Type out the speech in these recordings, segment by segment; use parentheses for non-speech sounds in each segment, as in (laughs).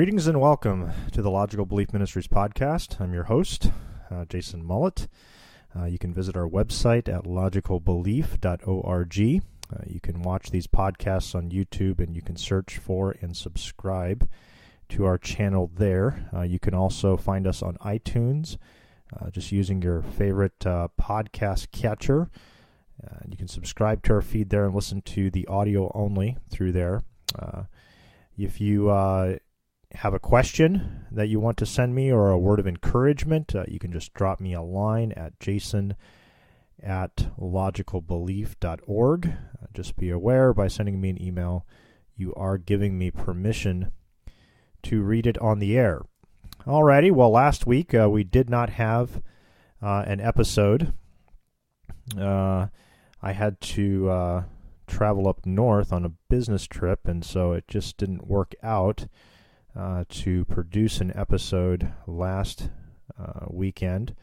Greetings and welcome to the Logical Belief Ministries podcast. I'm your host, uh, Jason Mullet. Uh, you can visit our website at logicalbelief.org. Uh, you can watch these podcasts on YouTube and you can search for and subscribe to our channel there. Uh, you can also find us on iTunes uh, just using your favorite uh, podcast catcher. you can subscribe to our feed there and listen to the audio only through there. if you have a question that you want to send me or a word of encouragement, uh, you can just drop me a line at jason at logicalbelief.org. Uh, just be aware by sending me an email, you are giving me permission to read it on the air. Alrighty, well, last week uh, we did not have uh, an episode. Uh, I had to uh, travel up north on a business trip, and so it just didn't work out uh, to produce an episode last uh, weekend,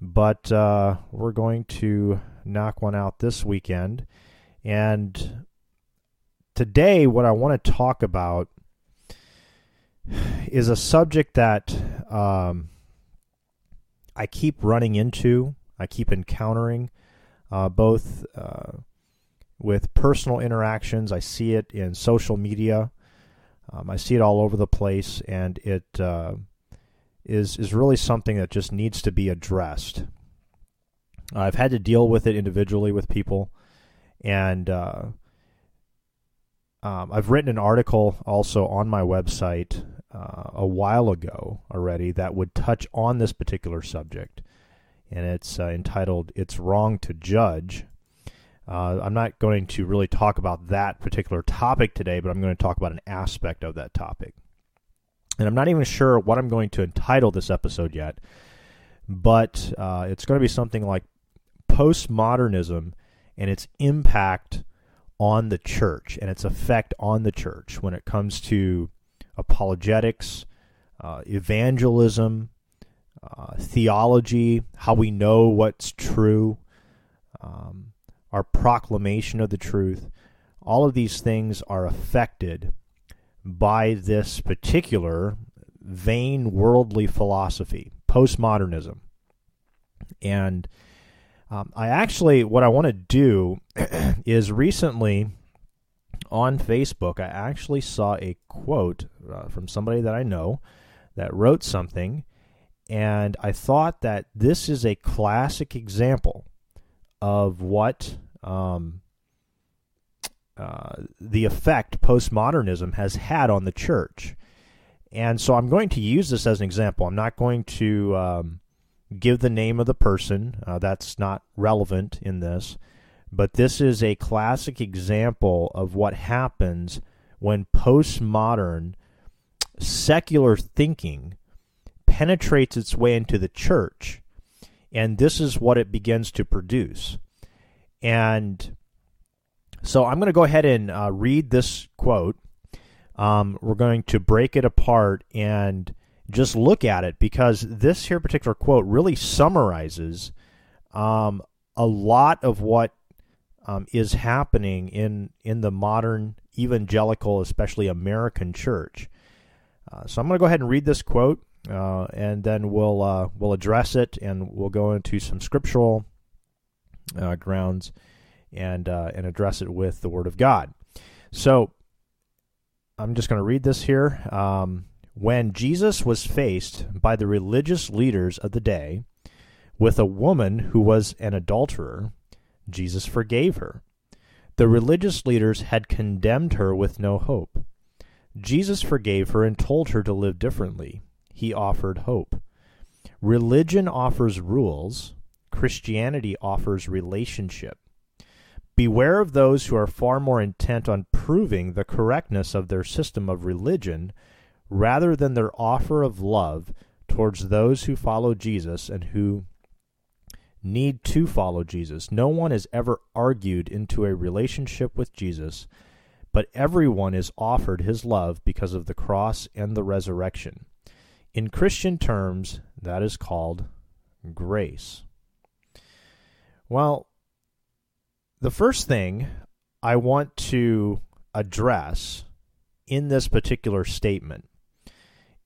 but uh, we're going to knock one out this weekend. And today, what I want to talk about is a subject that um, I keep running into, I keep encountering, uh, both uh, with personal interactions. I see it in social media. Um, I see it all over the place, and it uh, is is really something that just needs to be addressed. I've had to deal with it individually with people, and uh, um, I've written an article also on my website uh, a while ago already that would touch on this particular subject, and it's uh, entitled "It's Wrong to Judge." Uh, I'm not going to really talk about that particular topic today, but I'm going to talk about an aspect of that topic. And I'm not even sure what I'm going to entitle this episode yet, but uh, it's going to be something like postmodernism and its impact on the church and its effect on the church when it comes to apologetics, uh, evangelism, uh, theology, how we know what's true. Um, our proclamation of the truth, all of these things are affected by this particular vain worldly philosophy, postmodernism. And um, I actually, what I want to do (clears throat) is recently on Facebook, I actually saw a quote uh, from somebody that I know that wrote something, and I thought that this is a classic example of what um, uh, the effect postmodernism has had on the church. And so I'm going to use this as an example. I'm not going to um, give the name of the person, uh, that's not relevant in this. But this is a classic example of what happens when postmodern secular thinking penetrates its way into the church. And this is what it begins to produce. And so I'm going to go ahead and uh, read this quote. Um, we're going to break it apart and just look at it because this here particular quote really summarizes um, a lot of what um, is happening in in the modern evangelical, especially American church. Uh, so I'm going to go ahead and read this quote, uh, and then we'll uh, we'll address it, and we'll go into some scriptural uh, grounds and uh, and address it with the Word of God. So I'm just going to read this here. Um, when Jesus was faced by the religious leaders of the day with a woman who was an adulterer, Jesus forgave her. The religious leaders had condemned her with no hope. Jesus forgave her and told her to live differently. He offered hope. Religion offers rules, Christianity offers relationship. Beware of those who are far more intent on proving the correctness of their system of religion rather than their offer of love towards those who follow Jesus and who need to follow Jesus. No one is ever argued into a relationship with Jesus, but everyone is offered his love because of the cross and the resurrection. In Christian terms, that is called grace. Well, the first thing I want to address in this particular statement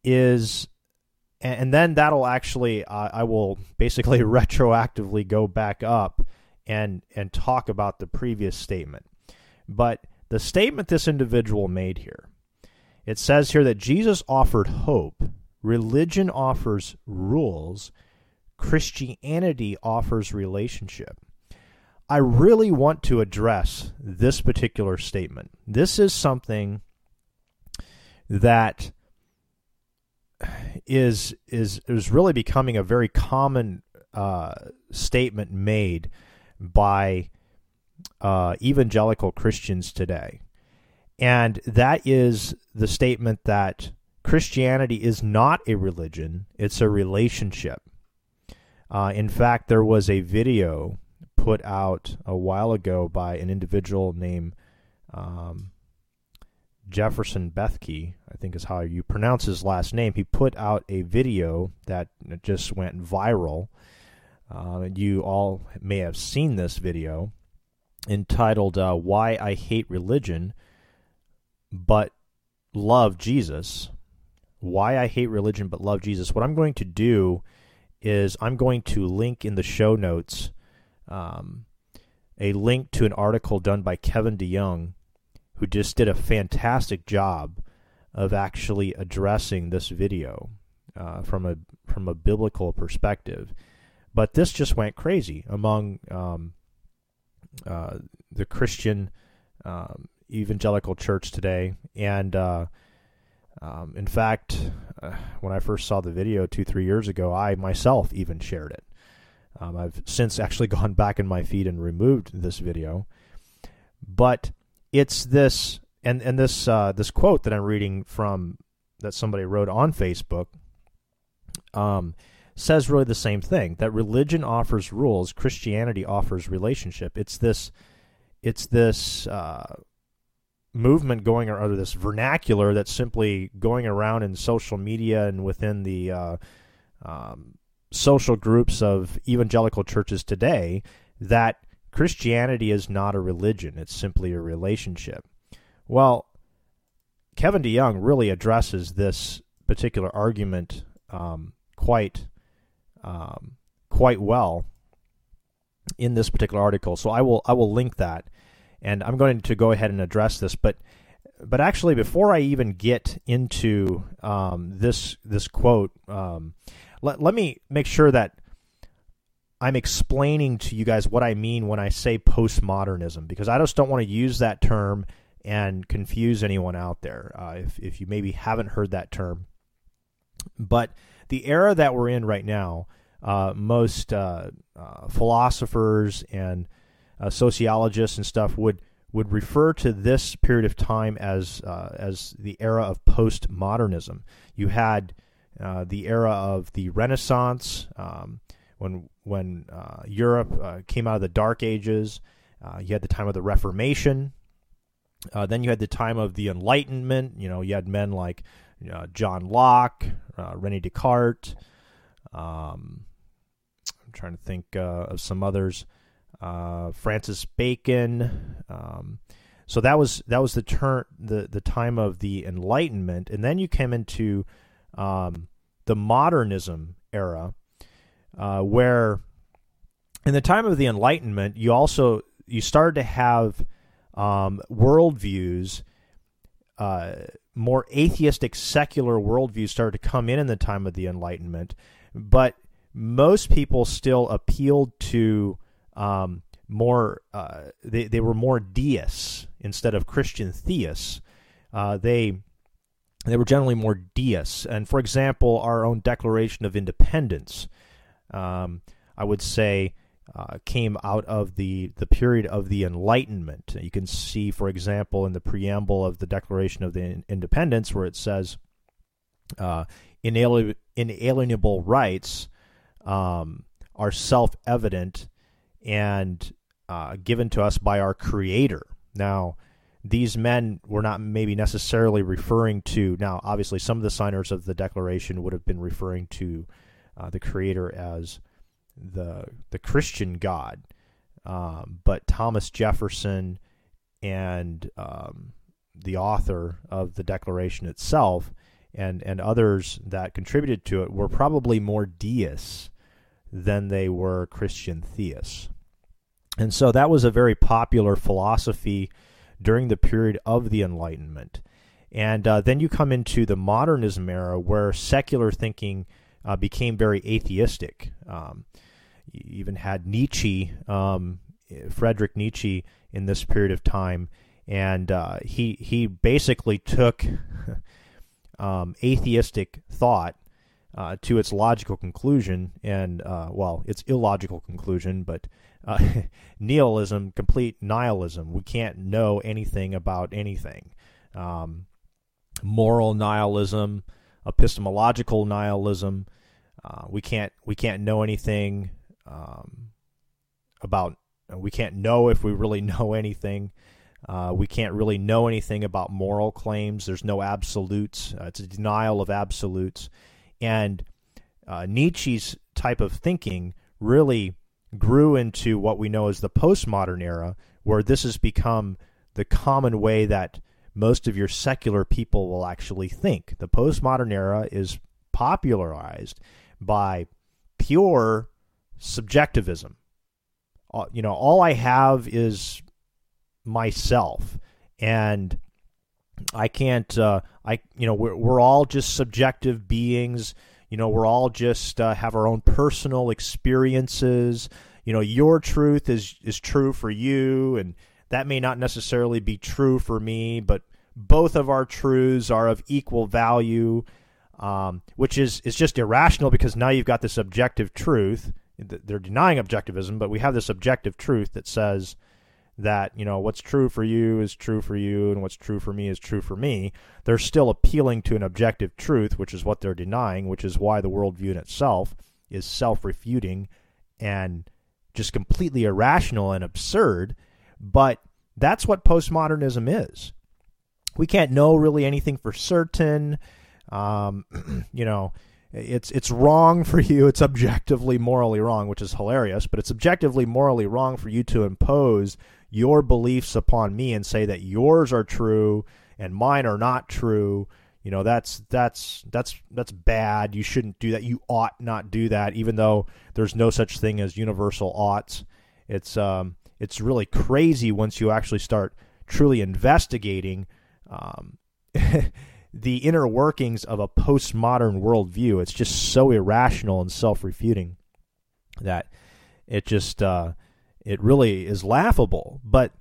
is and, then that'll actually uh, I will basically (laughs) retroactively go back up and and talk about the previous statement. But the statement this individual made here, it says here that Jesus offered hope, religion offers rules, Christianity offers relationship. I really want to address this particular statement. This is something that is is is really becoming a very common uh, statement made by uh, evangelical Christians today, and that is the statement that Christianity is not a religion; it's a relationship. Uh, in fact, there was a video put out a while ago by an individual named um, Jefferson Bethke, I think is how you pronounce his last name. He put out a video that just went viral. Uh, you all may have seen this video entitled uh, Why I Hate Religion But Love Jesus. Why I Hate Religion But Love Jesus. What I'm going to do is I'm going to link in the show notes um, a link to an article done by Kevin DeYoung who just did a fantastic job of actually addressing this video uh, from a from a biblical perspective. But this just went crazy among um, uh, the Christian um, evangelical church today, and uh, um, in fact, uh, when I first saw the video two three years ago, I myself even shared it. Um, I've since actually (laughs) gone back in my feed and removed this video, but it's this and and this uh, this quote that I'm reading from that somebody wrote on Facebook um, says really the same thing that religion offers rules, Christianity offers relationship. It's this it's this uh, movement going or this vernacular that's simply going around in social media and within the uh, um, social groups of evangelical churches today that Christianity is not a religion, it's simply a relationship. Well, Kevin DeYoung really addresses this particular argument um, quite um, quite well in this particular article. So I will I will link that, and I'm going to go ahead and address this. But but actually, before I even get into um, this this quote, um, let let me make sure that I'm explaining to you guys what I mean when I say postmodernism because I just don't want to use that term and confuse anyone out there uh, if, if you maybe haven't heard that term. But the era that we're in right now, uh, most uh, uh philosophers and uh, sociologists and stuff would would refer to this period of time as uh, as the era of postmodernism. You had the era of the Renaissance. Um, when when uh, Europe uh, came out of the Dark Ages. Uh, you had the time of the Reformation. Uh, then you had the time of the Enlightenment. You know, you had men like uh, John Locke, Rene Descartes. Um, I'm trying to think of some others. Francis Bacon. Um, so that was that was the turn the the time of the Enlightenment, and then you came into um, the modernism era, uh, where in the time of the Enlightenment, you also you started to have um, worldviews, uh, more atheistic, secular worldviews started to come in in the time of the Enlightenment, but most people still appealed to um, more. Uh, they they were more deists instead of Christian theists. Uh, they they were generally more deists, and for example, our own Declaration of Independence um, I would say, uh, came out of the, the period of the Enlightenment. You can see, for example, in the preamble of the Declaration of the Independence, where it says, uh, inalienable rights um, are self evident and uh, given to us by our Creator. Now, these men were not maybe necessarily referring to, now, obviously, some of the signers of the Declaration would have been referring to uh, the Creator as the the Christian God, um, but Thomas Jefferson and um, the author of the Declaration itself and and others that contributed to it were probably more deists than they were Christian theists. And so that was a very popular philosophy during the period of the Enlightenment. And uh, then you come into the modernism era where secular thinking uh, became very atheistic. Um, you even had Nietzsche, um, Friedrich Nietzsche, in this period of time, and uh, he he basically took (laughs) um, atheistic thought uh, to its logical conclusion, and uh, well, its illogical conclusion, but uh, (laughs) nihilism, complete nihilism. We can't know anything about anything. Um, moral nihilism, epistemological nihilism. Uh, we can't we can't know anything um, about. We can't know if we really (laughs) know anything. Uh, we can't really know anything about moral claims. There's no absolutes. Uh, it's a denial of absolutes. And uh, Nietzsche's type of thinking really grew into what we know as the postmodern era, where this has become the common way that most of your secular people will actually think. The postmodern era is popularized by pure subjectivism. Uh, you know, all I have is myself, and I can't. Uh, I you know we're we're all just subjective beings. You know, we're all just uh, have our own personal experiences. You know, your truth is is true for you, and that may not necessarily be true for me, but both of our truths are of equal value, um, which is is just irrational because now you've got this objective truth. They're denying objectivism, but we have this objective truth that says that you know what's true for you is true for you and what's true for me is true for me. They're still appealing to an objective truth which is what they're denying which is why the worldview in itself is self-refuting and just completely irrational and absurd. But that's what postmodernism is. We can't know really anything for certain. Um, (clears throat) you know it's it's wrong (laughs) for you. It's objectively morally wrong which is hilarious but it's objectively morally wrong for you to impose your beliefs upon me and say that yours are true and mine are not true you know that's that's that's that's bad. You shouldn't do that. You ought not do that even though there's no such thing as universal oughts. It's um it's really crazy once you actually start truly investigating um, (laughs) the inner workings of a postmodern worldview. It's just so irrational and self-refuting that it just uh, it really is laughable. But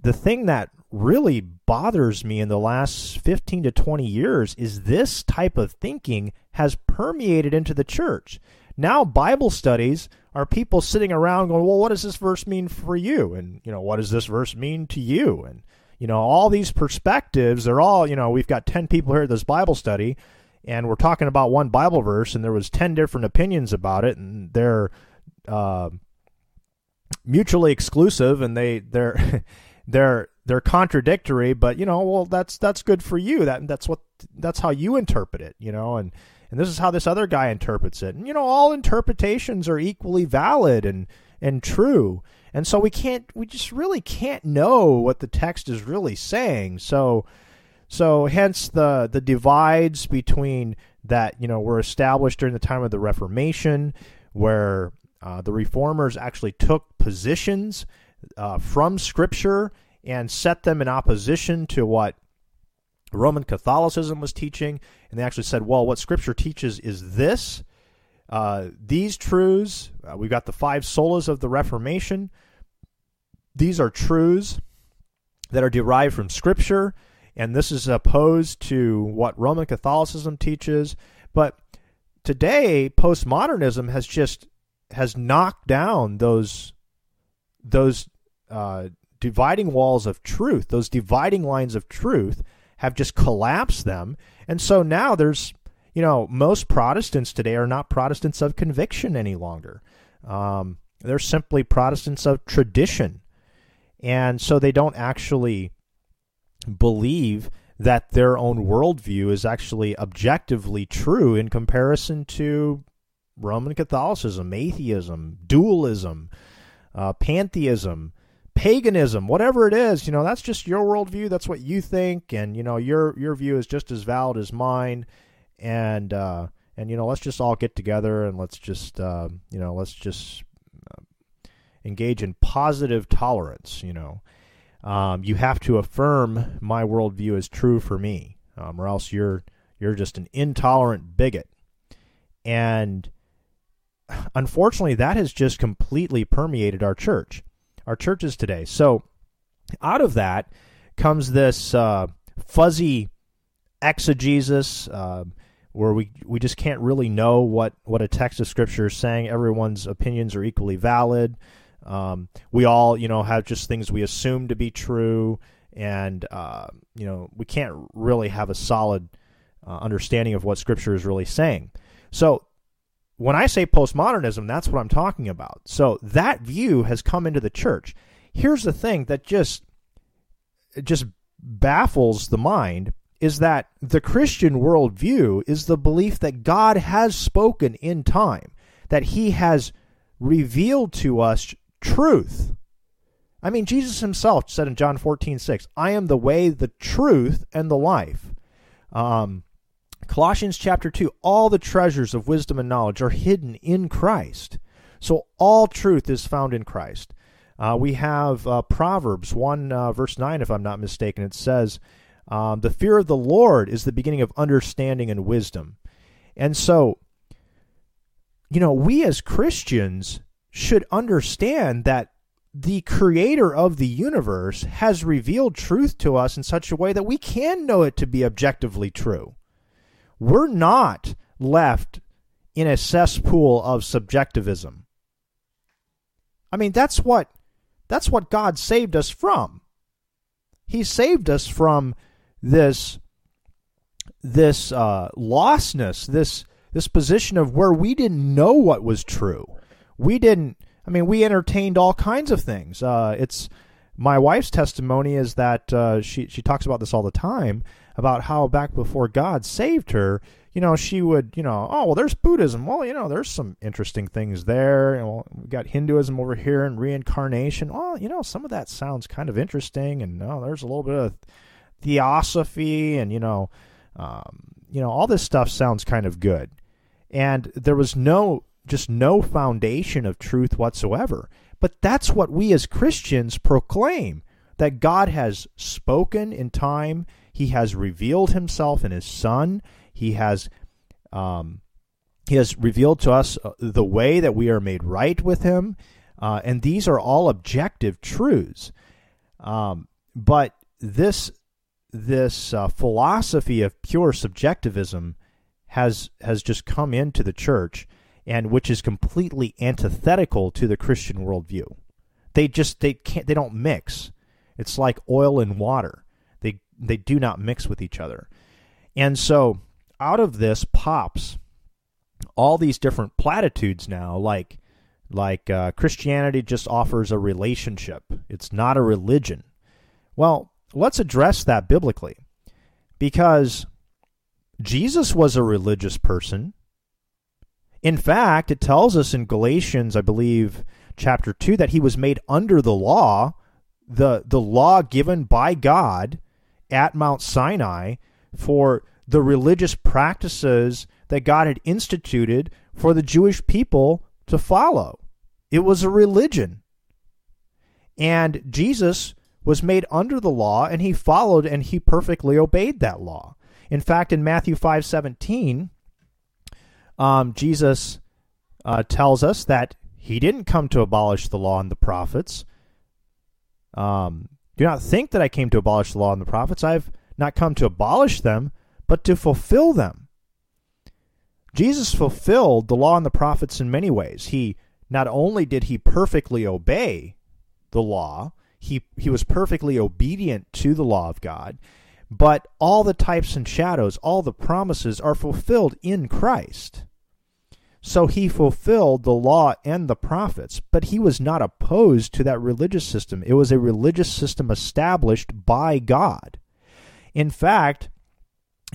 the thing that really bothers me in the last 15 to 20 years is this type of thinking has permeated into the church. Now, Bible studies are people sitting around going, Well, what does this verse mean for you? And, you know, what does this verse mean to you? And, you know, all these perspectives, they're all, you know, we've got 10 people here at this Bible study, and we're talking about one Bible verse, and there was 10 different opinions about it, and they're, uh, mutually exclusive and they they're (laughs) they're they're contradictory but you know well that's that's good for you. That that's what that's how you interpret it you know and and this is how this other guy interprets it. And you know all interpretations are equally valid and and true. And so we can't we just really can't know what the text is really saying. So so hence the the divides between that you know were established during the time of the reformation where uh, the reformers actually took positions uh, from Scripture and set them in opposition to what Roman Catholicism was teaching. And they actually said, well, what Scripture teaches is this. Uh, these truths, uh, we've got the five solas of the Reformation. These are truths that are derived from Scripture, and this is opposed to what Roman Catholicism teaches. But today, postmodernism has just has knocked down those those uh, dividing walls of truth, those dividing lines of truth, have just collapsed them, and so now there's you know most Protestants today are not Protestants of conviction any longer. Um, they're simply Protestants of tradition, and so they don't actually believe that their own worldview is actually objectively true in comparison to Roman Catholicism, atheism, dualism, uh, pantheism, paganism, whatever it is, you know, that's just your worldview. That's what you think, and you know, your your view is just as valid as mine. And uh, and you know, let's just all get together and let's just uh, you know, let's just uh, engage in positive tolerance. You know, um, you have to affirm my worldview is true for me, um, or else you're you're just an intolerant bigot. And unfortunately, that has just completely permeated our church our churches today. So out of that comes this uh, fuzzy exegesis uh, where we we just can't really know what what a text of scripture is saying. Everyone's opinions are equally valid. Um, we all you know have just things we assume to be true, and uh, you know we can't really have a solid uh, understanding of what scripture is really saying. So when I say postmodernism, that's what I'm talking about. So that view has come into the church. Here's the thing that just just baffles the mind is that the Christian worldview is the belief that God has spoken in time, that he has revealed to us truth. I mean, Jesus himself said in John 14, 6, I am the way, the truth, and the life. Um, Colossians chapter 2 all the treasures of wisdom and knowledge are hidden in Christ. So all truth is found in Christ. Uh, we have uh, Proverbs 1, uh, verse 9, if I'm not mistaken. It says, um, The fear of the Lord is the beginning of understanding and wisdom. And so, you know, we as Christians should understand that the creator of the universe has revealed truth to us in such a way that we can know it to be objectively true we're not left in a cesspool of subjectivism. I mean, that's what that's what God saved us from. He saved us from this this uh, lostness, this this position of where we didn't know what was true. We didn't. I mean, we entertained all kinds of things. Uh, it's my wife's testimony is that uh, she she talks about this all the time about how back before God saved her, you know, she would, you know, oh well, there's Buddhism. Well, you know, there's some interesting things there. You know, we got Hinduism over here and reincarnation. Well, you know, some of that sounds kind of interesting, and no, there's a little bit of theosophy, and you know, um, you know, all this stuff sounds kind of good. And there was no, just no foundation of truth whatsoever. But that's what we as Christians proclaim that God has spoken in time he has revealed himself in his Son. He has um, he has revealed to us uh, the way that we are made right with him. Uh, and these are all objective truths. Um, but this this uh, philosophy of pure subjectivism has has just come into the church, and which is completely antithetical to the Christian worldview. They just they can't they don't mix. It's like oil and water they they do not mix with each other. And so out of this pops all these different platitudes now like like uh, Christianity just offers a relationship. It's not a religion. Well, let's address that biblically. Because Jesus was a religious person. In fact, it tells us in Galatians, I believe, chapter 2 that he was made under the law, the the law given by God at Mount Sinai for the religious practices that God had instituted for the Jewish people to follow. It was a religion. And Jesus was made under the law and he followed and he perfectly obeyed that law. In fact, in Matthew 5 17, um, Jesus uh, tells us that he didn't come to abolish the law and the prophets. Um, do not think that I came to abolish the law and the prophets. I have not come to abolish them, but to fulfill them. Jesus fulfilled the law and the prophets in many ways. He not only did he perfectly obey the law, he, he was perfectly obedient to the law of God, but all the types and shadows, all the promises are fulfilled in Christ. So he fulfilled the law and the prophets, but he was not opposed to that religious system. It was a religious system established by God. In fact,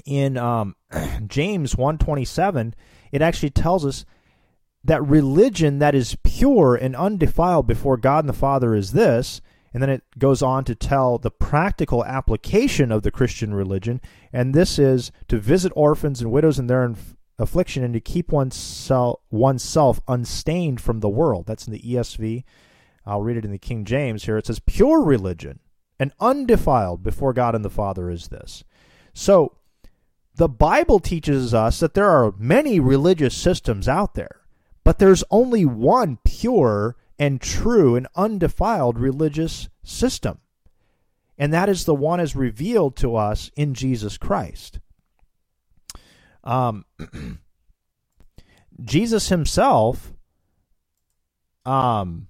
in um, (clears throat) James 127, it actually tells us that religion that is pure and undefiled before God and the Father is this, And then it goes on to tell the practical application of the Christian religion, and this is to visit orphans and widows in their affliction and to keep oneself, oneself unstained from the world. That's in the ESV. I'll read it in the King James here. It says, Pure religion and undefiled before God and the Father is this. So, the Bible teaches us that there are many religious systems out there, but there's only one pure and true and undefiled religious system. And that is the one as revealed to us in Jesus Christ. Um, (clears throat) Jesus himself um,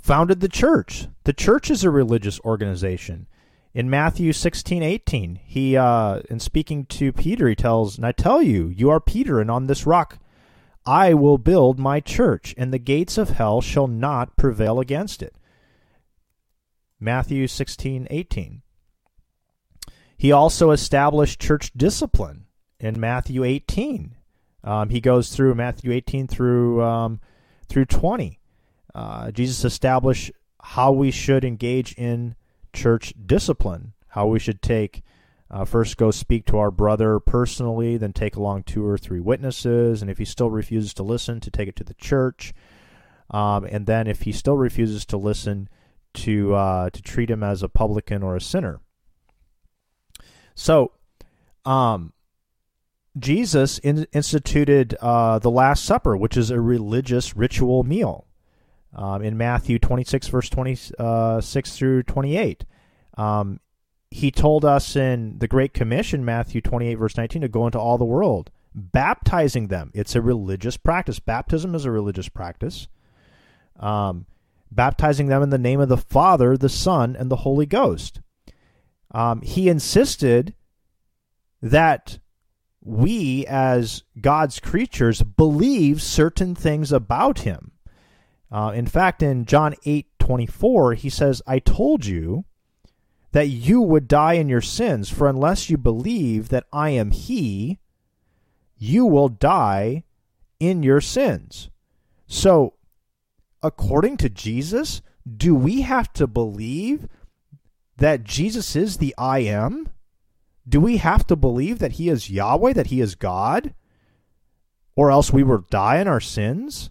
founded the church. The church is a religious organization. In Matthew 16, 18, he, uh, in speaking to Peter, he tells, And I tell you, you are Peter, and on this rock I will build my church, and the gates of hell shall not prevail against it. Matthew 16, 18. He also established church discipline in Matthew 18. Um, he goes through Matthew 18 through um, through 20. Uh, Jesus established how we should engage in church discipline, how we should take uh, first go speak to our brother personally, then take along two or three witnesses, and if he still refuses to listen, to take it to the church, um, and then if he still refuses to listen, to uh, to treat him as a publican or a sinner. So, um, Jesus in, instituted uh, the Last Supper, which is a religious ritual meal um, in Matthew 26, verse 26 uh, through 28. Um, he told us in the Great Commission, Matthew 28, verse 19, to go into all the world, baptizing them. It's a religious practice. Baptism is a religious practice. Um, baptizing them in the name of the Father, the Son, and the Holy Ghost. Um, he insisted that we, as God's creatures, believe certain things about Him. Uh, in fact, in John 8 24, he says, I told you that you would die in your sins, for unless you believe that I am He, you will die in your sins. So, according to Jesus, do we have to believe that Jesus is the I am? Do we have to believe that He is Yahweh, that He is God? Or else we will die in our sins?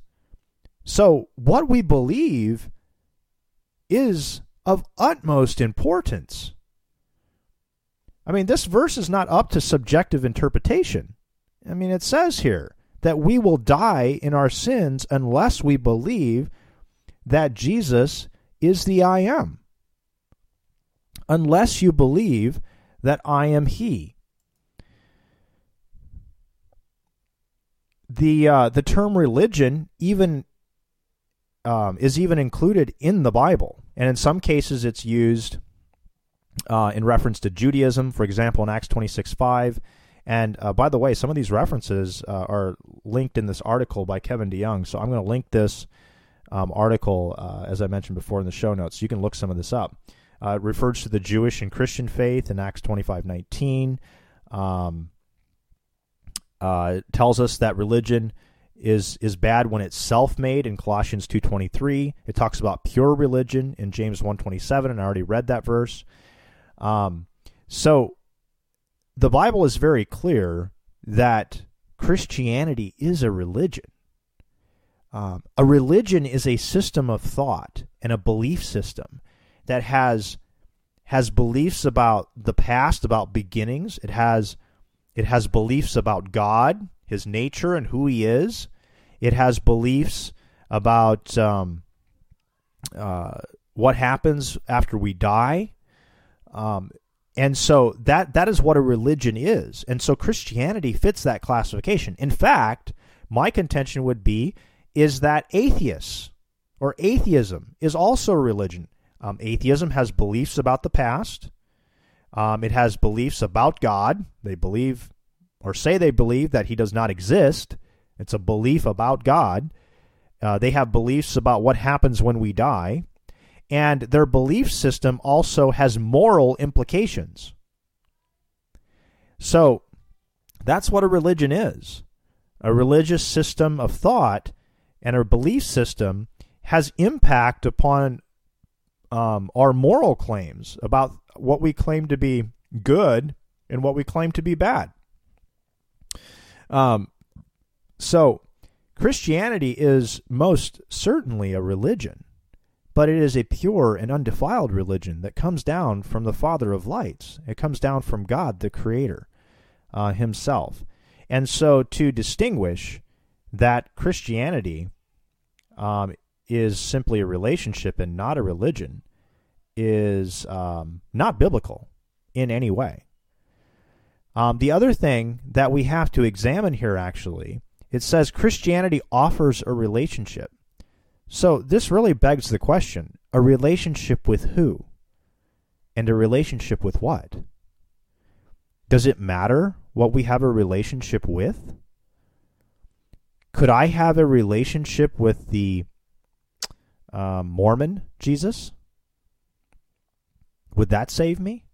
So, what we believe is of utmost importance. I mean, this verse is not up to subjective interpretation. I mean, it says here that we will die in our sins unless we believe that Jesus is the I am. Unless you believe that I am He. The uh, the term religion even um, is even included in the Bible, and in some cases it's used uh, in reference to Judaism, for example, in Acts twenty six five. And uh, by the way, some of these references uh, are linked in this article by Kevin DeYoung. So I'm going to link this um, article, uh, as I mentioned before, in the show notes. So you can look some of this up. Uh, it refers to the Jewish and Christian faith in Acts twenty five nineteen. Um, uh, it tells us that religion is is bad when it's self-made in Colossians 2:23. It talks about pure religion in James 1:27 and I already read that verse. Um, so the Bible is very clear that Christianity is a religion. Um, a religion is a system of thought and a belief system that has has beliefs about the past, about beginnings. It has it has beliefs about God, His nature, and who He is. It has beliefs about um, uh, what happens after we die. Um, and so that that is what a religion is. And so Christianity fits that classification. In fact, my contention would be is that atheists or atheism is also a religion. Um, atheism has beliefs about the past. Um, it has beliefs about God. They believe or say they believe that he does not exist. It's a belief about God. Uh, they have beliefs about what happens when we die. And their belief system also has moral implications. So that's what a religion is a religious system of thought, and a belief system has impact upon um, our moral claims about what we claim to be good and what we claim to be bad. Um, so, Christianity is most certainly a religion, but it is a pure and undefiled religion that comes down from the Father of lights. It comes down from God, the Creator, uh, Himself. And so, to distinguish that Christianity um, is simply a relationship and not a religion is um, not biblical in any way. Um, the other thing that we have to examine here, actually, it says Christianity offers a relationship. So this really begs the question a relationship with who? And a relationship with what? Does it matter what we have a relationship with? Could I have a relationship with the uh, Mormon Jesus? Would that save me?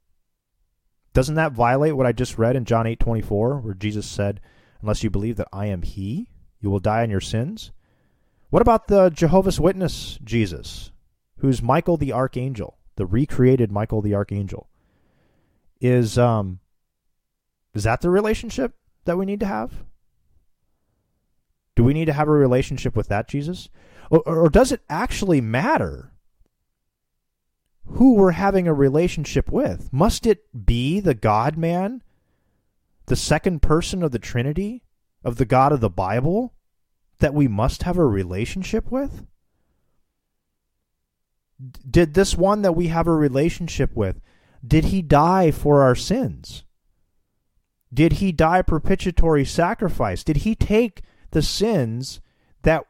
Doesn't that violate what I just read in John 8:24 where Jesus said, "Unless you believe that I am he, you will die in your sins?" What about the Jehovah's Witness Jesus, who's Michael the archangel, the recreated Michael the archangel? Is um is that the relationship that we need to have? Do we need to have a relationship with that Jesus? Or, or does it actually matter who we're having a relationship with? Must it be the God man, the second person of the Trinity, of the God of the Bible, that we must have a relationship with? Did this one that we have a relationship with, did he die for our sins? Did he die propitiatory sacrifice? Did he take the sins that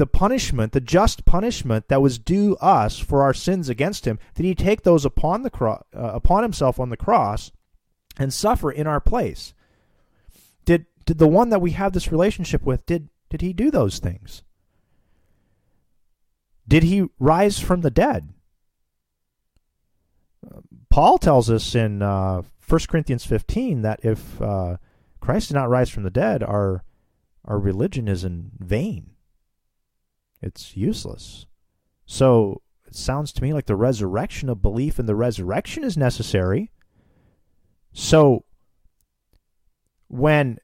the punishment, the just punishment that was due us for our sins against him, did he take those upon the cro- uh, upon himself on the cross and suffer in our place? Did did the one that we have this relationship with did did he do those things? Did he rise from the dead? Paul tells us in uh, 1 Corinthians 15 that if uh, Christ did not rise from the dead, our our religion is in vain. It's useless. So it sounds to me like the resurrection of belief in the resurrection is necessary. So when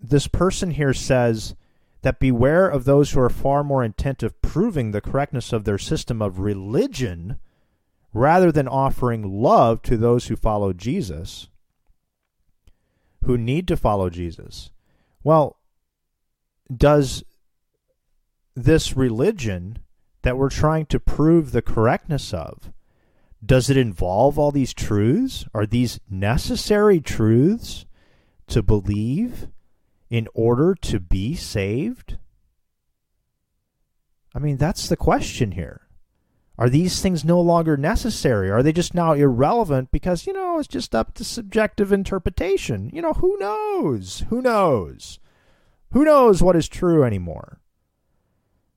this person here says that beware of those who are far more intent of proving the correctness of their system of religion rather than offering love to those who follow Jesus, who need to follow Jesus. Well, does this religion that we're trying to prove the correctness of does it involve all these truths? Are these necessary truths to believe in order to be saved? I mean that's the question here. Are these things no longer necessary? Are they just now irrelevant because you know it's just up to subjective interpretation? You know who knows? Who knows? Who knows what is true anymore?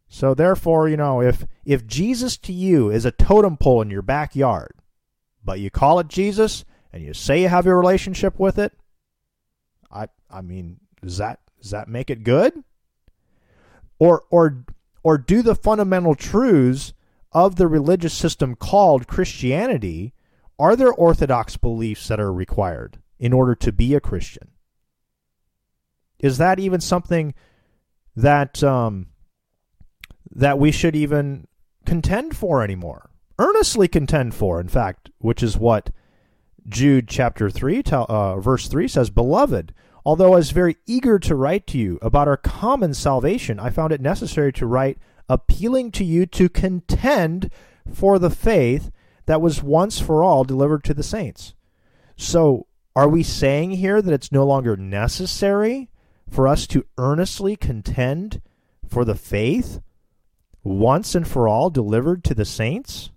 So therefore, you know, if if Jesus to you is a totem pole in your backyard, but you call it Jesus and you say you have a relationship with it, I I mean, does that does that make it good? Or or or do the fundamental truths of the religious system called Christianity are there orthodox beliefs that are required in order to be a Christian? Is that even something that um, that we should even contend for anymore? Earnestly contend for, in fact, which is what Jude chapter three, uh, verse three says. Beloved, although I was very eager to write to you about our common salvation, I found it necessary to write appealing to you to contend for the faith that was once for all delivered to the saints. So, are we saying here that it's no longer necessary for us to earnestly contend for the faith once and for all delivered to the saints?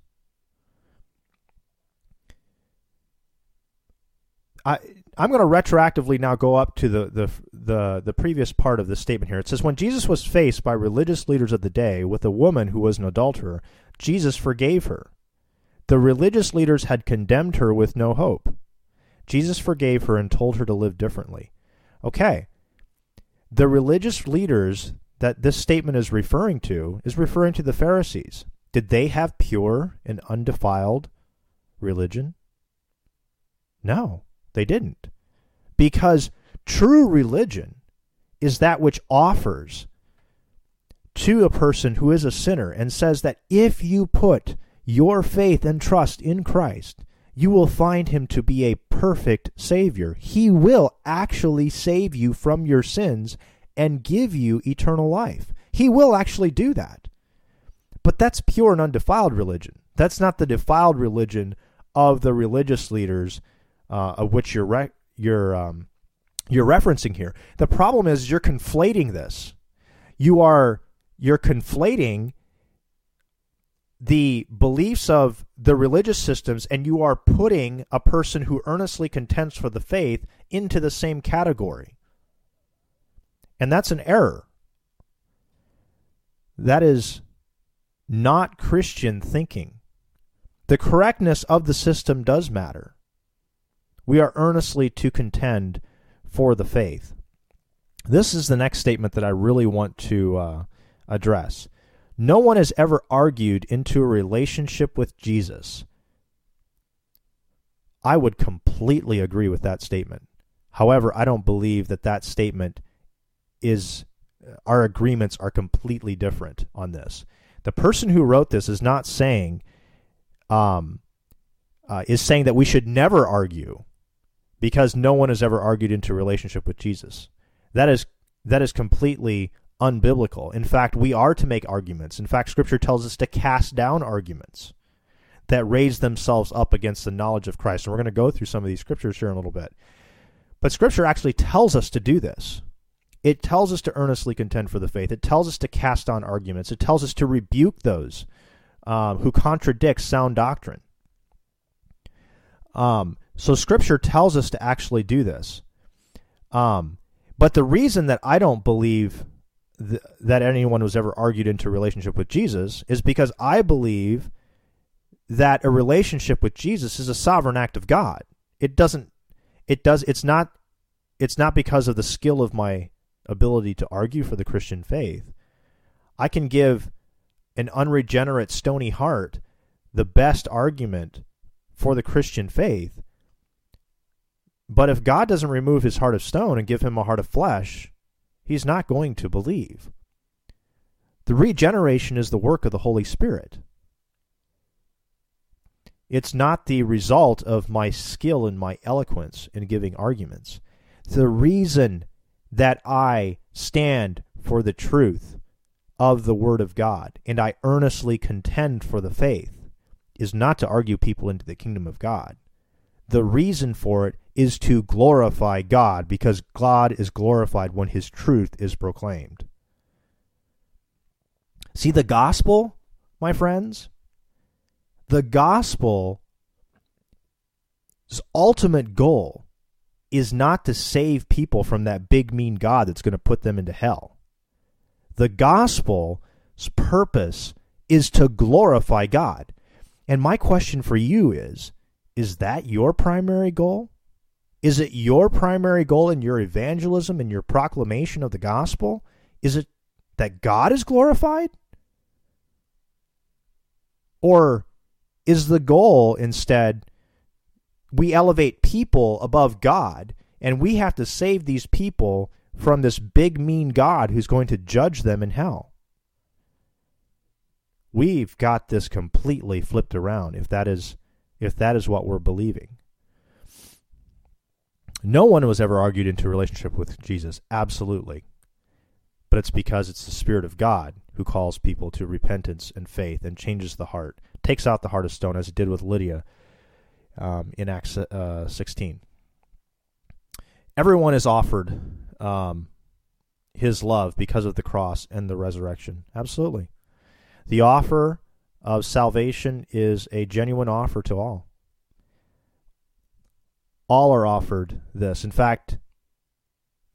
I I'm going to retroactively now go up to the, the the the previous part of the statement here. It says when Jesus was faced by religious leaders of the day with a woman who was an adulterer, Jesus forgave her. The religious leaders had condemned her with no hope. Jesus forgave her and told her to live differently. Okay, the religious leaders that this statement is referring to is referring to the Pharisees. Did they have pure and undefiled religion? No, they didn't. Because true religion is that which offers to a person who is a sinner and says that if you put your faith and trust in Christ, you will find him to be a perfect Savior. He will actually save you from your sins and give you eternal life. He will actually do that. But that's pure and undefiled religion. That's not the defiled religion of the religious leaders uh, of which you're re- you're um, you're referencing here. The problem is you're conflating this. You are you're conflating the beliefs of the religious systems and you are putting a person who earnestly contends for the faith into the same category. And that's an error. That is not Christian thinking. The correctness of the system does matter. We are earnestly to contend for the faith. This is the next statement that I really want to uh, address. No one has ever argued into a relationship with Jesus. I would completely agree with that statement. However, I don't believe that that statement is our agreements are completely different on this. The person who wrote this is not saying um, uh, is saying that we should never argue because no one has ever argued into relationship with Jesus. That is that is completely unbiblical. In fact, we are to make arguments. In fact, scripture tells us to cast down arguments that raise themselves up against the knowledge of Christ. And we're going to go through some of these scriptures here in a little bit. But scripture actually tells us to do this. It tells us to earnestly contend for the faith. It tells us to cast down arguments. It tells us to rebuke those um, who contradict sound doctrine. Um, so Scripture tells us to actually do this. Um, but the reason that I don't believe th- that anyone was ever argued into a relationship with Jesus is because I believe that a relationship with Jesus is a sovereign act of God. It doesn't. It does. It's not. It's not because of the skill of my ability to argue for the Christian faith. I can give an unregenerate, stony heart the best argument for the Christian faith but if God doesn't remove his heart of stone and give him a heart of flesh, he's not going to believe. The regeneration is the work of the Holy Spirit. It's not the result of my skill and my eloquence in giving arguments. The reason that I stand for the truth of the Word of God and I earnestly contend for the faith is not to argue people into the kingdom of God. The reason for it is to glorify God because God is glorified when his truth is proclaimed. See, the gospel, my friends, the gospel's ultimate goal is not to save people from that big mean God that's going to put them into hell. The gospel's purpose is to glorify God. And my question for you is is that your primary goal? Is it your primary goal in your evangelism and your proclamation of the gospel? Is it that God is glorified? Or is the goal instead we elevate people above God and we have to save these people from this big mean God who's going to judge them in hell? We've got this completely flipped around if that is if that is what we're believing. No one was ever argued into a relationship with Jesus, absolutely. But it's because it's the Spirit of God who calls people to repentance and faith and changes the heart, takes out the heart of stone, as it did with Lydia um, in Acts uh, 16. Everyone is offered um, his love because of the cross and the resurrection. Absolutely. The offer of salvation is a genuine offer to all all are offered this. In fact,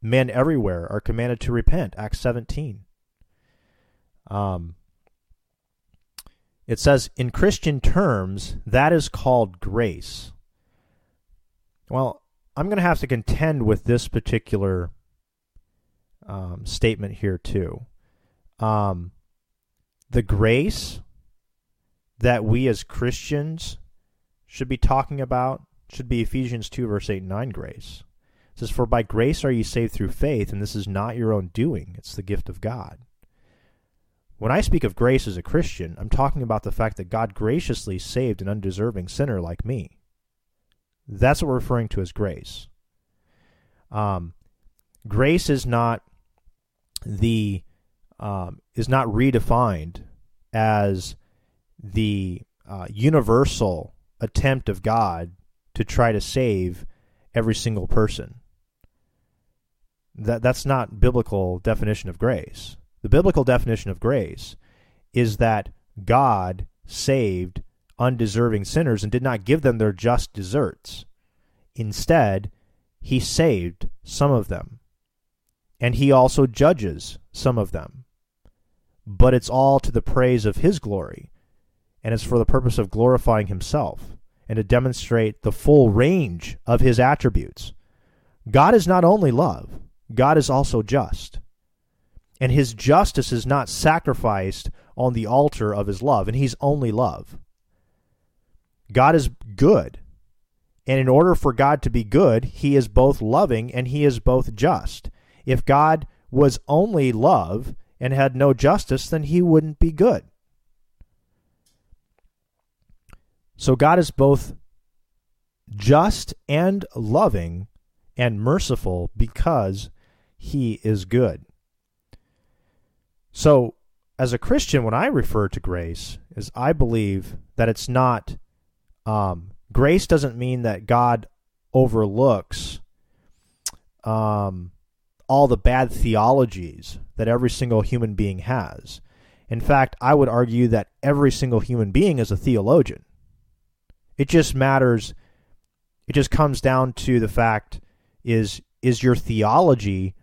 men everywhere are commanded to repent. Acts 17. Um, it says, in Christian terms, that is called grace. Well, I'm going to have to contend with this particular um, statement here, too. um, the grace that we as Christians should be talking about should be Ephesians 2, verse 8 and 9 grace. It says, For by grace are ye saved through faith, and this is not your own doing, it's the gift of God. When I speak of grace as a Christian, I'm talking about the fact that God graciously saved an undeserving sinner like me. That's what we're referring to as grace. Um, grace is not the um, is not redefined as the uh, universal attempt of God to try to save every single person. That that's not biblical definition of grace. The biblical definition of grace is that God saved undeserving sinners and did not give them their just deserts. Instead, he saved some of them. And he also judges some of them. But it's all to the praise of his glory, and it's for the purpose of glorifying himself and to demonstrate the full range of his attributes. God is not only love, God is also just and his justice is not sacrificed on the altar of his love, and he's only love. God is good. And in order for God to be good, he is both loving and he is both just. If God was only love and had no justice, then he wouldn't be good. So God is both just and loving and merciful because he is good. So, as a Christian, when I refer to grace, is I believe that it's not um, grace doesn't mean that God overlooks um, all the bad theologies that every single human being has. In fact, I would argue that every single human being is a theologian. It just matters. It just comes down to the fact: is is your theology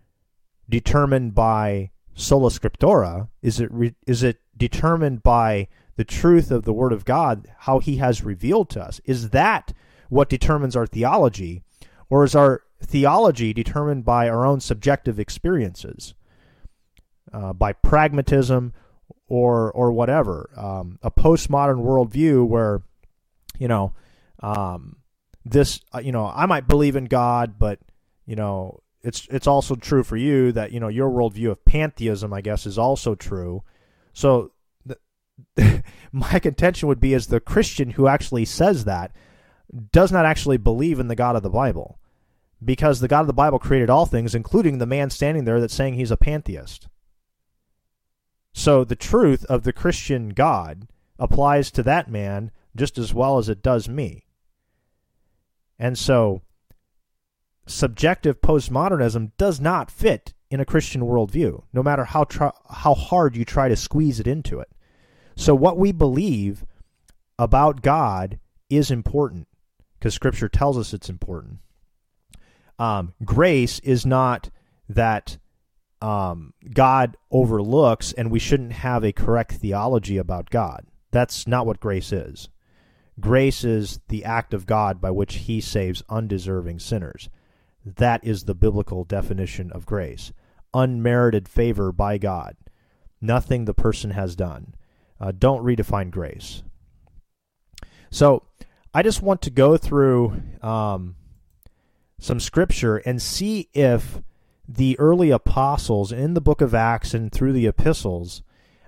determined by sola scriptura? Is it re, is it determined by the truth of the Word of God, how He has revealed to us? Is that what determines our theology, or is our theology determined by our own subjective experiences, uh, by pragmatism, or or whatever? Um, a postmodern worldview where, you know, um, this uh, you know I might believe in God, but you know it's it's also true for you that you know your worldview of pantheism, I guess, is also true. So the, (laughs) my contention would be as the Christian who actually says that does not actually believe in the God of the Bible, because the God of the Bible created all things, including the man standing there that's saying he's a pantheist. So the truth of the Christian God applies to that man just as well as it does me. And so subjective postmodernism does not fit in a Christian worldview, no matter how how hard you try to squeeze it into it. So what we believe about God is important because Scripture tells us it's important. Um, grace is not that um, God overlooks and we shouldn't have a correct theology about God. That's not what grace is. Grace is the act of God by which He saves undeserving sinners. That is the biblical definition of grace unmerited favor by God, nothing the person has done. Uh, don't redefine grace. So, I just want to go through um, some scripture and see if the early apostles in the book of Acts and through the epistles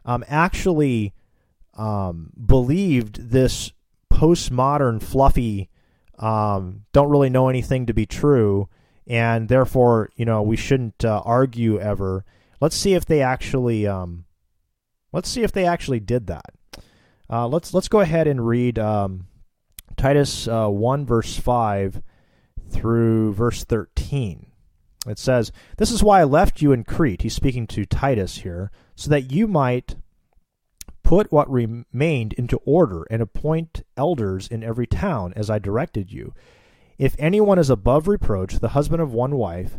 um, actually um, believed this postmodern, fluffy, um, don't really know anything to be true and therefore, you know, we shouldn't uh, argue ever. Let's see if they actually, um, let's see if they actually did that. Uh, let's let's go ahead and read um, Titus uh, one verse five through verse thirteen. It says, "This is why I left you in Crete." He's speaking to Titus here, so that you might put what remained into order and appoint elders in every town, as I directed you. If anyone is above reproach, the husband of one wife,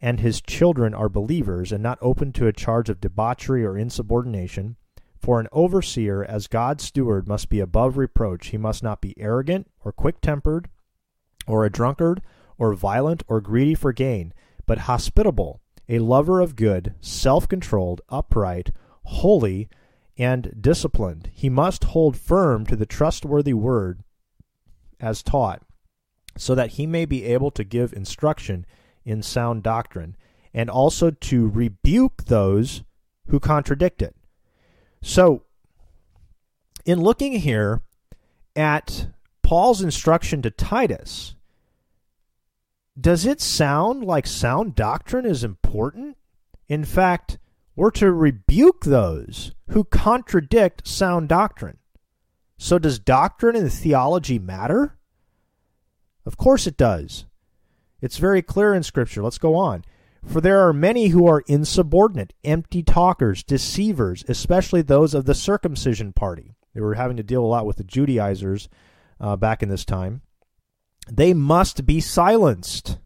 and his children are believers and not open to a charge of debauchery or insubordination, for an overseer, as God's steward, must be above reproach. He must not be arrogant or quick tempered, or a drunkard, or violent, or greedy for gain, but hospitable, a lover of good, self controlled, upright, holy, and disciplined. He must hold firm to the trustworthy word as taught, so that he may be able to give instruction in sound doctrine, and also to rebuke those who contradict it. So, in looking here at Paul's instruction to Titus, does it sound like sound doctrine is important? In fact, we're to rebuke those who contradict sound doctrine. So, does doctrine and theology matter? Of course it does. It's very clear in Scripture. Let's go on. For there are many who are insubordinate, empty talkers, deceivers, especially those of the circumcision party. They were having to deal a lot with the Judaizers uh, back in this time. They must be silenced.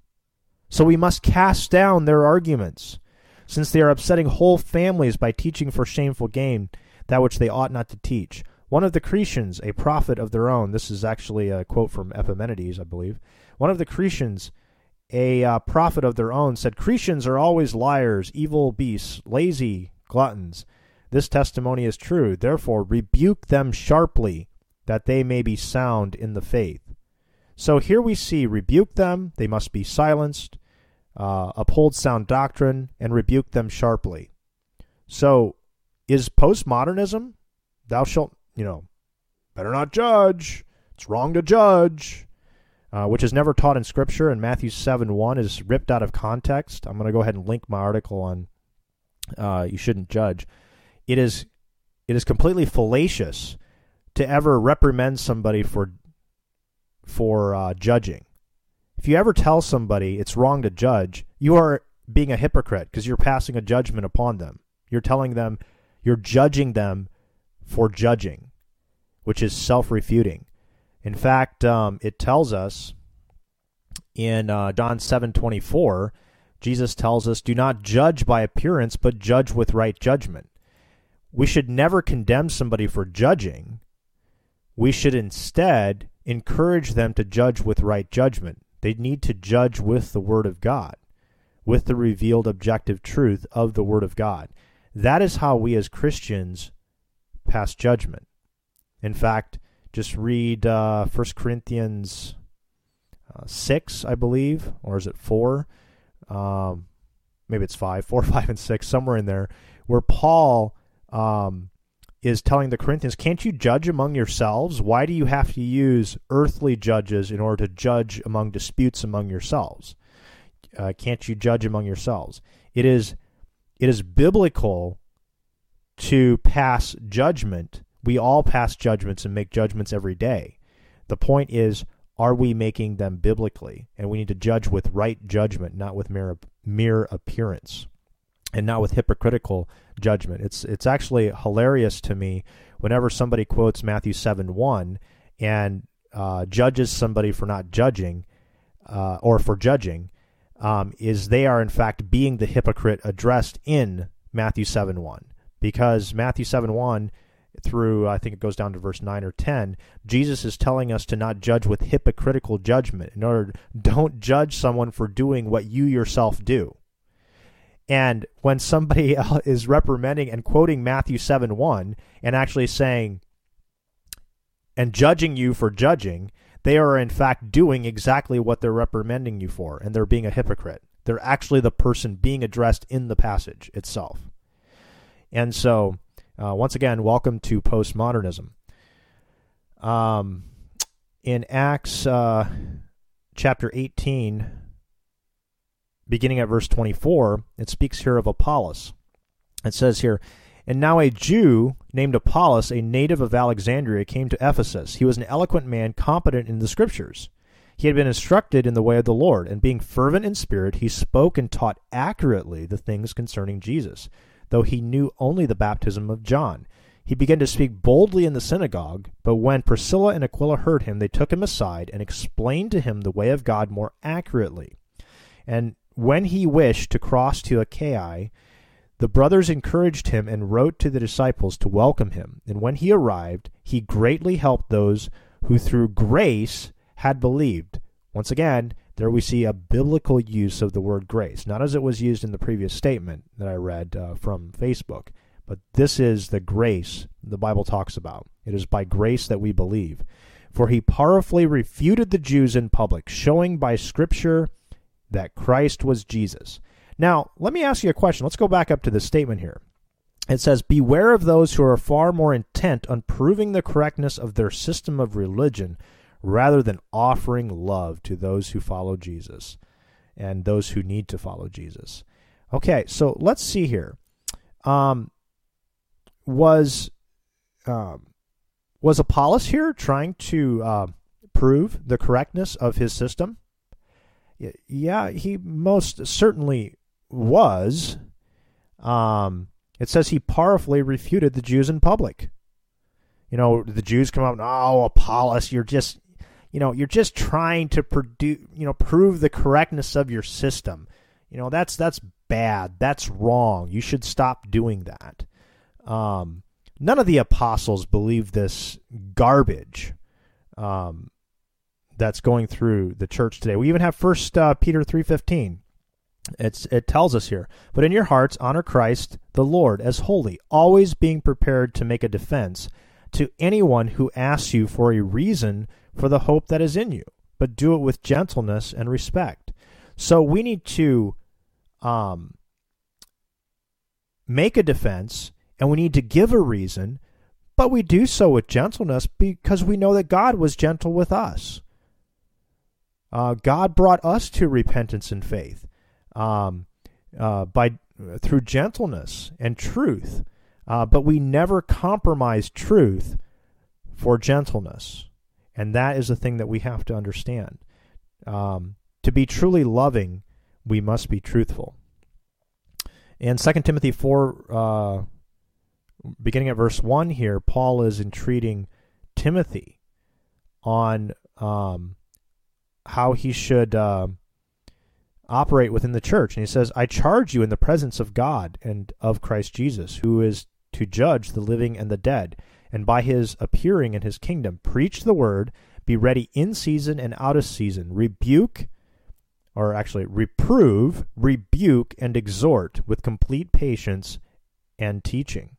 So we must cast down their arguments, since they are upsetting whole families by teaching for shameful gain that which they ought not to teach. One of the Cretians, a prophet of their own, this is actually a quote from Epimenides, I believe. One of the Cretians, a uh, prophet of their own, said, Cretians are always liars, evil beasts, lazy gluttons. This testimony is true. Therefore, rebuke them sharply, that they may be sound in the faith. So here we see rebuke them, they must be silenced, uh, uphold sound doctrine, and rebuke them sharply. So is postmodernism, thou shalt, you know, better not judge, it's wrong to judge, uh, which is never taught in Scripture, and Matthew 7 1 is ripped out of context. I'm going to go ahead and link my article on uh, You Shouldn't Judge. It is, it is completely fallacious to ever reprimand somebody for for uh, judging. If you ever tell somebody it's wrong to judge, you are being a hypocrite because you're passing a judgment upon them. You're telling them, you're judging them for judging, which is self refuting. In fact, um, it tells us in uh, John seven twenty four, Jesus tells us, "Do not judge by appearance, but judge with right judgment." We should never condemn somebody for judging. We should instead encourage them to judge with right judgment. They need to judge with the Word of God, with the revealed objective truth of the Word of God. That is how we as Christians pass judgment. In fact, just read uh, 1 Corinthians uh, 6, I believe, or is it 4? Um, maybe it's 5, (laughs) 4, 5, and 6, somewhere in there, where Paul um, is telling the Corinthians, Can't you judge among yourselves? Why do you have to use earthly judges in order to judge among disputes among yourselves? Uh, can't you judge among yourselves? It is, it is biblical to pass judgment. We all pass judgments and make judgments every day. The point is, are we making them biblically? And we need to judge with right judgment, not with mere, mere appearance and not with hypocritical judgment. It's it's actually hilarious to me whenever somebody quotes Matthew seven one and uh, judges somebody for not judging uh, or for judging, um, is they are in fact being the hypocrite addressed in Matthew seven one because Matthew seven one through I think it goes down to verse 9 or 10 Jesus is telling us to not judge with hypocritical judgment in order don't judge someone for doing what you yourself do and when somebody (laughs) is reprimanding and quoting Matthew 7 1 and actually saying, and judging you for judging, they are in fact doing exactly what they're reprimanding you for, and they're being a hypocrite. They're actually the person being addressed in the passage itself. And so, uh, once again, welcome to postmodernism. Um, in Acts uh, chapter 18, beginning at verse 24, it speaks here of Apollos. It says here, And now a Jew named Apollos, a native of Alexandria, came to Ephesus. He was an eloquent man, competent in the Scriptures. He had been instructed in the way of the Lord, and being fervent in spirit, he spoke and taught accurately the things concerning Jesus, though he knew only the baptism of John. He began to speak boldly in the synagogue, but when Priscilla and Aquila heard him, they took him aside and explained to him the way of God more accurately. And when he wished to cross to Achaia, the brothers encouraged him and wrote to the disciples to welcome him. And when he arrived, he greatly helped those who through grace had believed. Once again, there we see a biblical use of the word grace, not as it was used in the previous statement that I read uh, from Facebook, But this is the grace the Bible talks about. It is by grace that we believe. For he powerfully refuted the Jews in public, showing by Scripture that Christ was Jesus. Now, let me ask you a question. Let's go back up to the statement here. It says, Beware of those who are far more intent on proving the correctness of their system of religion rather than offering love to those who follow Jesus and those who need to follow Jesus. Okay, so let's see here. Um, was um, was Apollos here trying to uh, prove the correctness of his system? Yeah, he most certainly was. Um, it says he powerfully refuted the Jews in public. You know, the Jews come up, oh, Apollos, you're just, you know, you're just trying to produce, you know, prove the correctness of your system. You know, that's that's bad. That's wrong. You should stop doing that. Um, none of the apostles believe this garbage um, that's going through the church today. We even have First uh, Peter three fifteen. It's it tells us here, but in your hearts honor Christ the Lord as holy, always being prepared to make a defense to anyone who asks you for a reason for the hope that is in you, but do it with gentleness and respect. So we need to um, make a defense and we need to give a reason, but we do so with gentleness because we know that God was gentle with us. Uh, God brought us to repentance and faith um, uh, by through gentleness and truth, uh, but we never compromise truth for gentleness, and that is the thing that we have to understand. Um, to be truly loving, we must be truthful. In 2 Timothy 4, uh, beginning at verse 1 here, Paul is entreating Timothy on um, how he should uh, operate within the church. And he says, I charge you in the presence of God and of Christ Jesus, who is to judge the living and the dead, and by his appearing in his kingdom, preach the word, be ready in season and out of season, rebuke, or actually reprove, rebuke, and exhort with complete patience and teaching.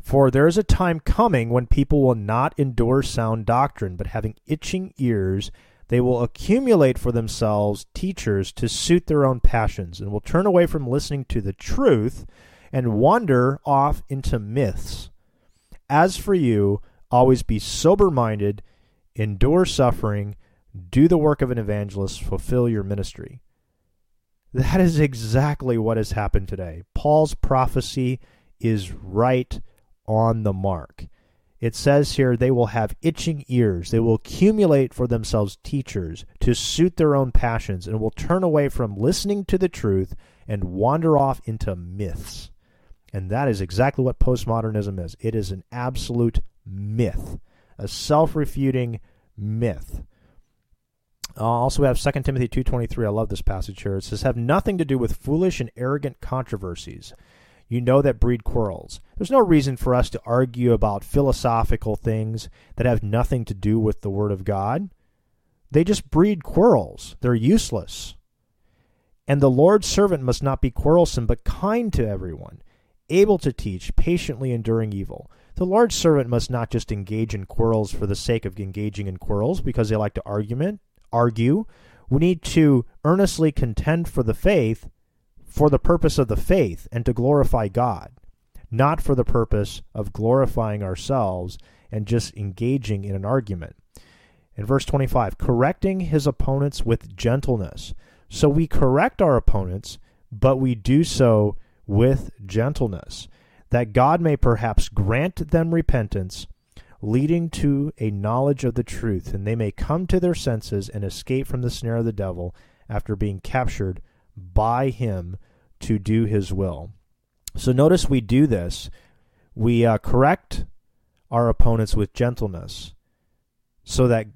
For there is a time coming when people will not endure sound doctrine, but having itching ears, they will accumulate for themselves teachers to suit their own passions, and will turn away from listening to the truth and wander off into myths. As for you, always be sober minded, endure suffering, do the work of an evangelist, fulfill your ministry. That is exactly what has happened today. Paul's prophecy is right on the mark. It says here they will have itching ears. They will accumulate for themselves teachers to suit their own passions and will turn away from listening to the truth and wander off into myths. And that is exactly what postmodernism is it is an absolute myth, a self refuting myth. Uh, also, we have 2 Timothy 2.23. I love this passage here. It says, Have nothing to do with foolish and arrogant controversies you know that breed quarrels. There's no reason for us to argue about philosophical things that have nothing to do with the Word of God. They just breed quarrels. They're useless. And the Lord's servant must not be quarrelsome, but kind to everyone, able to teach, patiently enduring evil. The large servant must not just engage in quarrels for the sake of engaging in quarrels because they like to argument, argue. We need to earnestly contend for the faith for the purpose of the faith and to glorify God, not for the purpose of glorifying ourselves and just engaging in an argument. In verse 25, correcting his opponents with gentleness. So we correct our opponents, but we do so with gentleness, that God may perhaps grant them repentance, leading to a knowledge of the truth, and they may come to their senses and escape from the snare of the devil after being captured by him to do his will. So notice we do this. We uh, correct our opponents with gentleness so that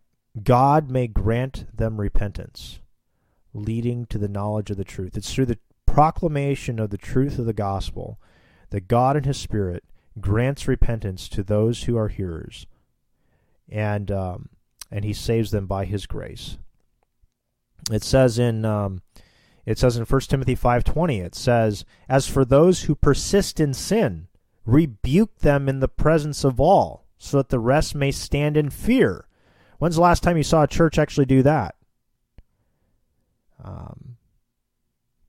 God may grant them repentance, leading to the knowledge of the truth. It's through the proclamation of the truth of the gospel that God and his Spirit grants repentance to those who are hearers, and um, and he saves them by his grace. It says in um, It says in 1 Timothy 5:20 it says, "As for those who persist in sin, rebuke them in the presence of all, so that the rest may stand in fear." When's the last time you saw a church actually do that? Um,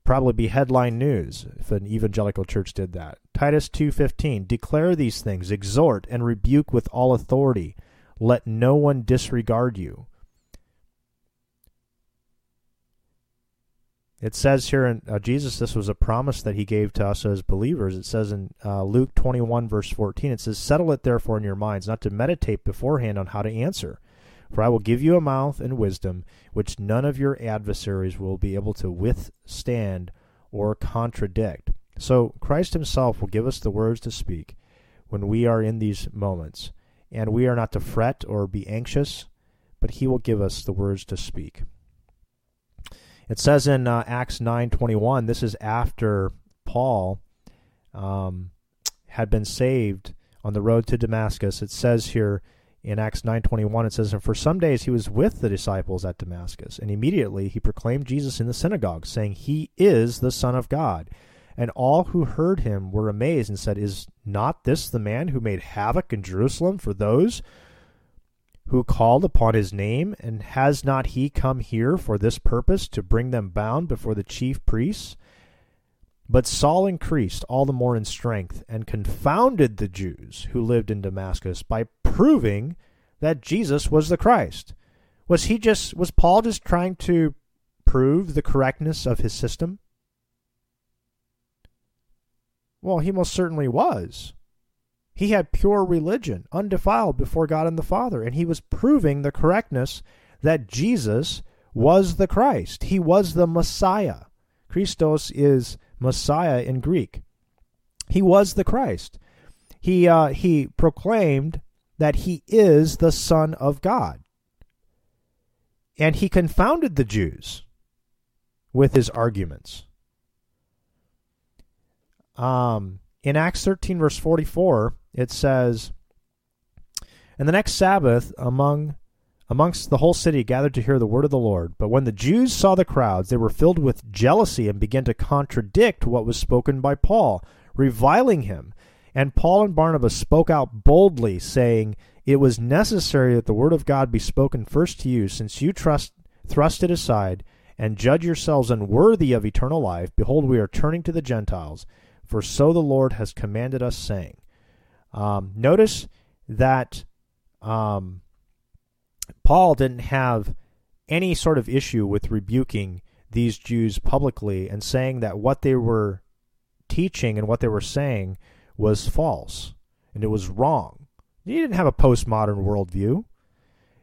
probably be headline news if an evangelical church did that. Titus 2:15 Declare these things, exhort and rebuke with all authority. Let no one disregard you. It says here in uh, Jesus, this was a promise that he gave to us as believers. It says in uh, Luke 21, verse 14, it says, Settle it therefore in your minds, not to meditate beforehand on how to answer. For I will give you a mouth and wisdom, which none of your adversaries will be able to withstand or contradict. So Christ himself will give us the words to speak when we are in these moments. And we are not to fret or be anxious, but he will give us the words to speak. It says in uh, Acts 9:21, this is after Paul um, had been saved on the road to Damascus. It says here in Acts 9:21 it says and for some days he was with the disciples at Damascus and immediately he proclaimed Jesus in the synagogue saying he is the son of God and all who heard him were amazed and said is not this the man who made havoc in Jerusalem for those who called upon his name, and has not he come here for this purpose, to bring them bound before the chief priests? But Saul increased all the more in strength, and confounded the Jews who lived in Damascus by proving that Jesus was the Christ. Was he just was Paul just trying to prove the correctness of his system? Well, he most certainly was. He had pure religion, undefiled before God and the Father, and he was proving the correctness that Jesus was the Christ. He was the Messiah. Christos is Messiah in Greek. He was the Christ. He uh, he proclaimed that he is the Son of God, and he confounded the Jews with his arguments. Um, in Acts 13, verse 44, it says, And the next Sabbath among amongst the whole city gathered to hear the word of the Lord. But when the Jews saw the crowds, they were filled with jealousy and began to contradict what was spoken by Paul, reviling him. And Paul and Barnabas spoke out boldly, saying, It was necessary that the word of God be spoken first to you, since you trust, thrust it aside and judge yourselves unworthy of eternal life. Behold, we are turning to the Gentiles, for so the Lord has commanded us, saying, um, notice that um, Paul didn't have any sort of issue with rebuking these Jews publicly and saying that what they were teaching and what they were saying was false and it was wrong. He didn't have a postmodern worldview.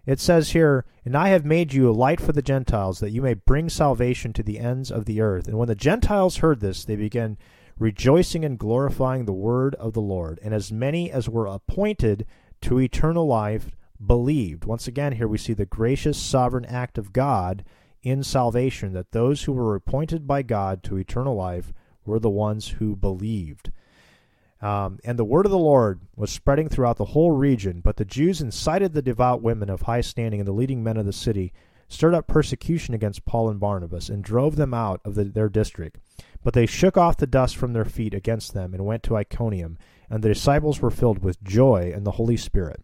It says here, And I have made you a light for the Gentiles, that you may bring salvation to the ends of the earth. And when the Gentiles heard this, they began rejoicing and glorifying the word of the Lord. And as many as were appointed to eternal life believed. Once again, here we see the gracious sovereign act of God in salvation, that those who were appointed by God to eternal life were the ones who believed. Um, and the word of the Lord was spreading throughout the whole region, but the Jews incited the devout women of high standing and the leading men of the city, stirred up persecution against Paul and Barnabas, and drove them out of the, their district. But they shook off the dust from their feet against them and went to Iconium, and the disciples were filled with joy and the Holy Spirit.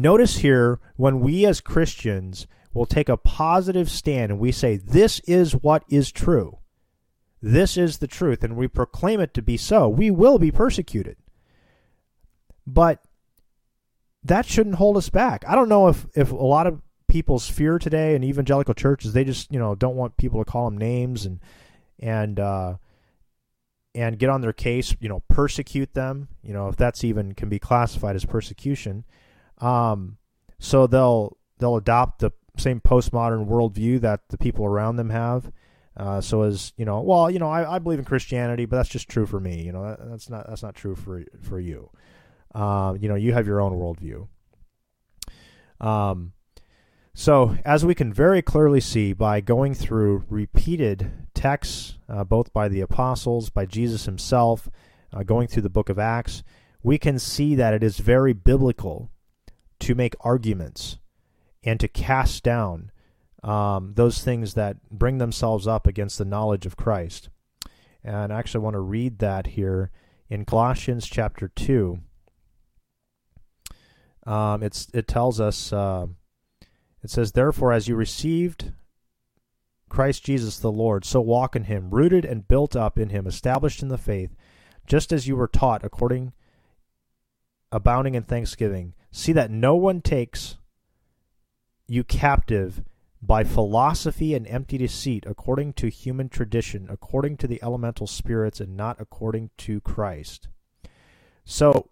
Notice here when we as Christians will take a positive stand and we say, This is what is true. This is the truth, and we proclaim it to be so, we will be persecuted. But that shouldn't hold us back. I don't know if, if a lot of people's fear today in evangelical churches, they just, you know, don't want people to call them names and and uh, and get on their case, you know, persecute them, you know, if that's even can be classified as persecution. Um, so they'll they'll adopt the same postmodern worldview that the people around them have. Uh, so as you know, well, you know, I, I believe in Christianity, but that's just true for me. You know, that, that's not that's not true for for you. Uh, you know, you have your own worldview. Um, so, as we can very clearly see by going through repeated texts, uh, both by the apostles, by Jesus himself, uh, going through the book of Acts, we can see that it is very biblical to make arguments and to cast down um, those things that bring themselves up against the knowledge of Christ. And I actually want to read that here in Colossians chapter 2. Um, it's, it tells us, uh, it says, Therefore, as you received Christ Jesus the Lord, so walk in him, rooted and built up in him, established in the faith, just as you were taught, according abounding in thanksgiving. See that no one takes you captive by philosophy and empty deceit, according to human tradition, according to the elemental spirits, and not according to Christ. So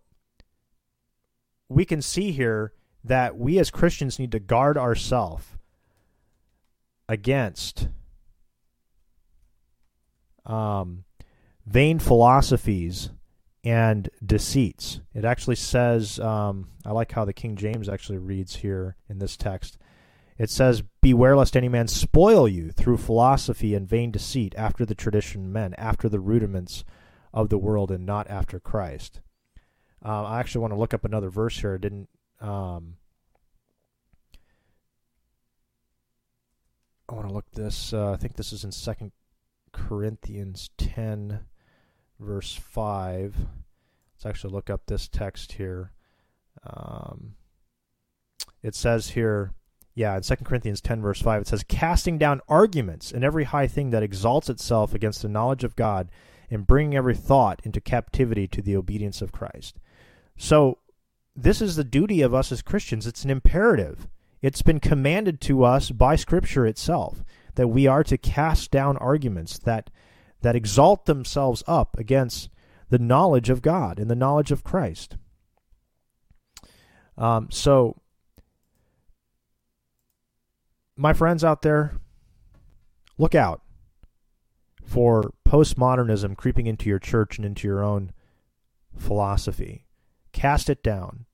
we can see here that we as Christians need to guard ourselves against um, vain philosophies and deceits. It actually says, um, I like how the King James actually reads here in this text. It says, Beware lest any man spoil you through philosophy and vain deceit, after the tradition of men, after the rudiments of the world, and not after Christ. Uh, I actually want to look up another verse here. I didn't. Um, I want to look this. Uh, I think this is in Second Corinthians ten, verse five. Let's actually look up this text here. Um, it says here yeah, in 2 Corinthians 10, verse 5, it says, Casting down arguments and every high thing that exalts itself against the knowledge of God, and bringing every thought into captivity to the obedience of Christ. So, this is the duty of us as Christians. It's an imperative. It's been commanded to us by Scripture itself that we are to cast down arguments that, that exalt themselves up against the knowledge of God and the knowledge of Christ. Um, so, my friends out there, look out for postmodernism creeping into your church and into your own philosophy. Cast it down.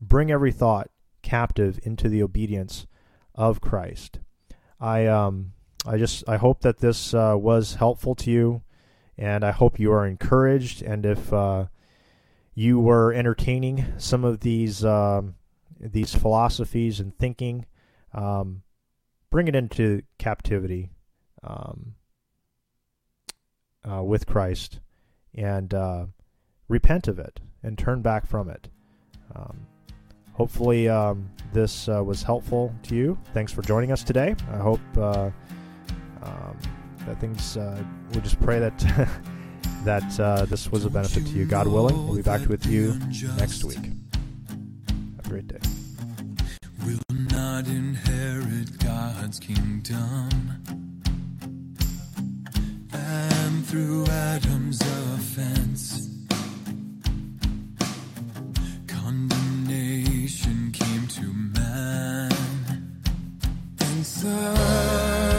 Bring every thought captive into the obedience of Christ. I um I just I hope that this uh, was helpful to you, and I hope you are encouraged. And if uh, you were entertaining some of these um, these philosophies and thinking, um, bring it into captivity um, uh, with Christ and uh, repent of it and turn back from it. Um, hopefully, um, this uh, was helpful to you. Thanks for joining us today. I hope uh, um, things think uh, we just pray that (laughs) that uh, this was a benefit to you. God willing, we'll be back with you next week. Have a great day. Will not inherit God's kingdom, and through Adam's offense, condemnation came to man, and so.